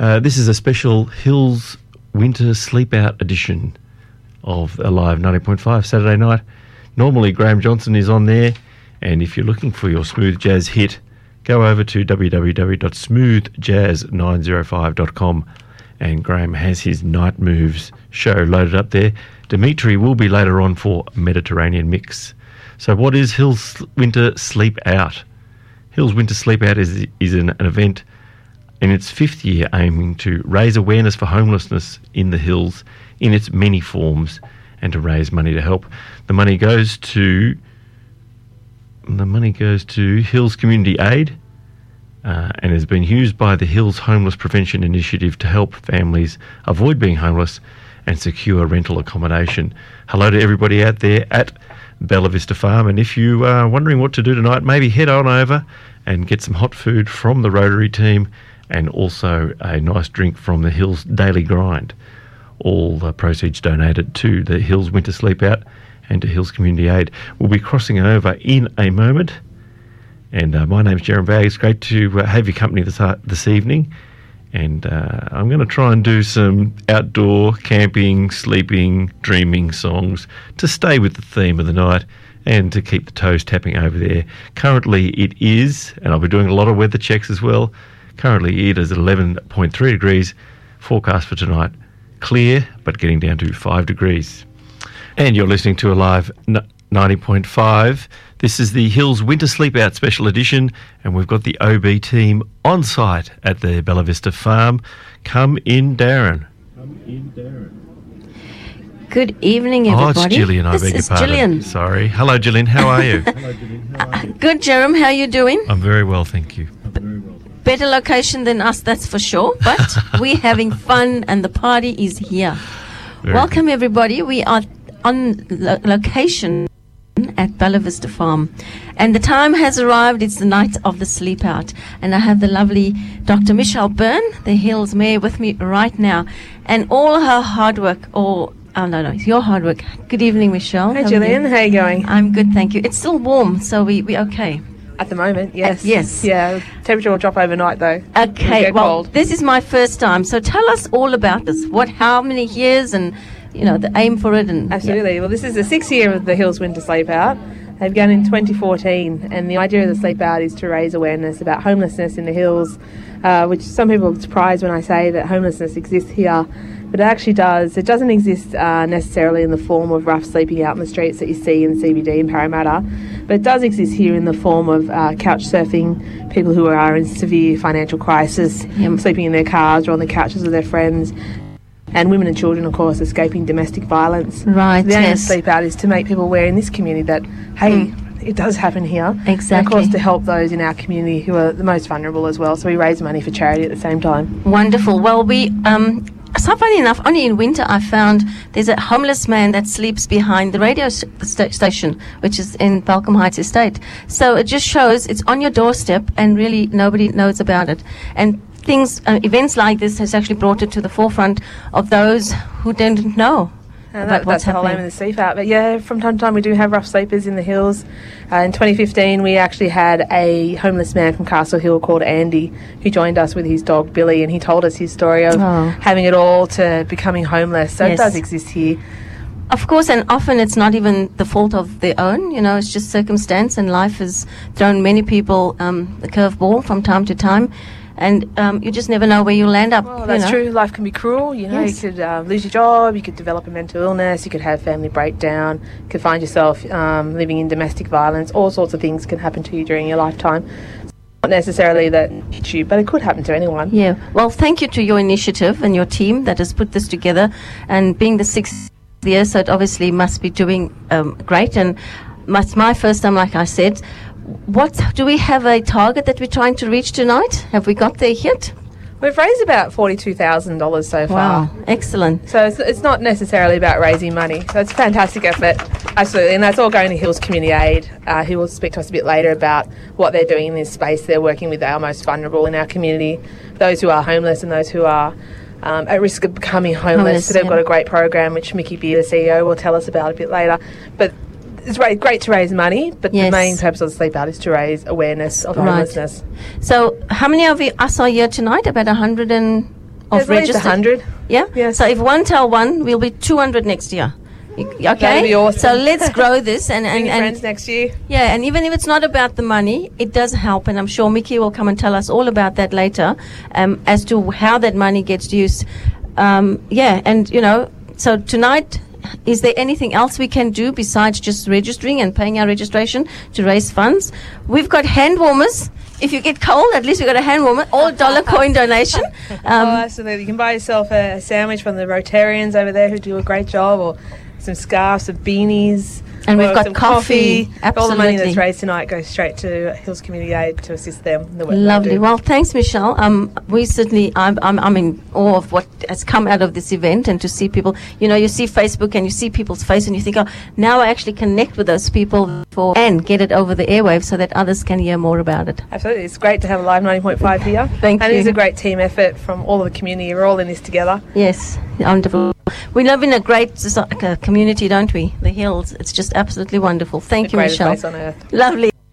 Uh, this is a special Hills Winter Sleep Out edition of Alive 90.5 Saturday night. Normally, Graham Johnson is on there, and if you're looking for your smooth jazz hit, go over to www.smoothjazz905.com and Graham has his Night Moves show loaded up there. Dimitri will be later on for Mediterranean Mix. So, what is Hills Winter Sleep Out? Hills Winter Sleep Out is, is an, an event in its fifth year aiming to raise awareness for homelessness in the hills in its many forms and to raise money to help. The money goes to the money goes to Hills Community Aid uh, and has been used by the Hills Homeless Prevention Initiative to help families avoid being homeless and secure rental accommodation. Hello to everybody out there at Bella Vista Farm, and if you are wondering what to do tonight, maybe head on over and get some hot food from the Rotary team and also a nice drink from the Hills Daily Grind. All the proceeds donated to the Hills Winter Sleep Out and to Hills Community Aid. We'll be crossing over in a moment. And uh, my name's Jeremy. It's great to uh, have your company this, uh, this evening. And uh, I'm going to try and do some outdoor camping, sleeping, dreaming songs to stay with the theme of the night and to keep the toes tapping over there. Currently, it is, and I'll be doing a lot of weather checks as well. Currently, it is 11.3 degrees. Forecast for tonight clear, but getting down to 5 degrees. And you're listening to Alive 90.5. This is the Hills Winter Sleepout Special Edition, and we've got the OB team on site at the Bella Vista Farm. Come in, Darren. Come in, Darren. Good evening, everybody. Oh, it's Gillian. I this beg your is pardon. Gillian. Sorry. Hello, Gillian. How are you? Hello, Gillian. How are you? Good, Jerome. How are you doing? I'm very well, thank you. I'm very well. Better location than us, that's for sure. But we're having fun, and the party is here. Very Welcome, everybody. We are on lo- location at Bella Vista Farm. And the time has arrived. It's the night of the sleep out. And I have the lovely Dr. Michelle Byrne, the Hills Mayor, with me right now. And all her hard work, or Oh, no, no, it's your hard work. Good evening, Michelle. Hi, How are you? How are you going? I'm good, thank you. It's still warm, so we, we okay. At the moment, yes. yes. Yeah, temperature will drop overnight though. Okay, well, cold. this is my first time, so tell us all about this. What, how many years, and you know the aim for it, and Absolutely. Well, this is the sixth year of the Hills Winter Sleep Out. They began in 2014, and the idea of the Sleep Out is to raise awareness about homelessness in the hills, uh, which some people are surprised when I say that homelessness exists here, but it actually does. It doesn't exist uh, necessarily in the form of rough sleeping out in the streets that you see in CBD in Parramatta, but it does exist here in the form of uh, couch surfing, people who are in severe financial crisis, Yep. sleeping in their cars or on the couches of their friends. And women and children, of course, escaping domestic violence. Right, The aim of yes. Sleep Out is to make people aware in this community that, hey, it does happen here. Exactly. And of course, to help those in our community who are the most vulnerable as well. So we raise money for charity at the same time. Wonderful. Well, we um, so funny enough, only in winter I found there's a homeless man that sleeps behind the radio s- sta- station, which is in Balcombe Heights Estate. So it just shows it's on your doorstep, and really nobody knows about it. And things, uh, events like this has actually brought it to the forefront of those who didn't know And that, that's the whole aim of the out. But yeah, from time to time we do have rough sleepers in the hills. Uh, in 2015, we actually had a homeless man from Castle Hill called Andy who joined us with his dog Billy, and he told us his story of Oh. having it all to becoming homeless. So Yes. it does exist here. Of course, and often it's not even the fault of their own. You know, it's just circumstance, and life has thrown many people um, the curveball from time to time, and um, you just never know where you'll land up. Well, you that's know. true. Life can be cruel. You know, Yes. you could uh, lose your job, you could develop a mental illness, you could have family breakdown, you could find yourself um, living in domestic violence. All sorts of things can happen to you during your lifetime. Not necessarily that hits you, but it could happen to anyone. Yeah. Well, thank you to your initiative and your team that has put this together, and being the sixth year, so it obviously must be doing um, great. And it's my first time, like I said. What do we have a target that we're trying to reach tonight? Have we got there yet? We've raised about forty-two thousand dollars so far. Wow, excellent. So it's, it's not necessarily about raising money. So it's a fantastic effort, absolutely, and that's all going to Hills Community Aid, uh, who will speak to us a bit later about what they're doing in this space. They're working with our most vulnerable in our community, those who are homeless and those who are um, at risk of becoming homeless. Homeless, so they've yeah. got a great program, which Mickey Beer, the CEO, will tell us about a bit later. But it's great, great to raise money, but Yes. the main purpose of the sleep out is to raise awareness of Right. homelessness. So, how many of you, us are here tonight? About a hundred and of There's registered. 100. Yeah. Yes. So if one tell one, we'll be 200 next year. Okay. Awesome. So let's grow this and and, and friends next year. yeah, and even if it's not about the money, it does help, and I'm sure Mickey will come and tell us all about that later, um, as to how that money gets used. Um, yeah, and you know, so tonight, is there anything else we can do besides just registering and paying our registration to raise funds? We've got hand warmers. If you get cold, at least we've got a hand warmer. All dollar coin donation. oh, Um, absolutely. You can buy yourself a sandwich from the Rotarians over there who do a great job, or some scarves, some beanies. And we've got some coffee. All the money that's raised tonight goes straight to Hills Community Aid to assist them. In the Lovely. Well, thanks, Michelle. Um, we certainly, I'm, I'm, I'm in awe of what has come out of this event and to see people, you know, you see Facebook and you see people's face and you think, oh, now I actually connect with those people for, and get it over the airwaves so that others can hear more about it. Absolutely. It's great to have Alive 90.5 here. Thank and you. it is a great team effort from all of the community. We're all in this together. Yes, wonderful. We live in a great community, don't we? The hills. It's just absolutely wonderful. Thank the you, Michelle. place on earth. Lovely.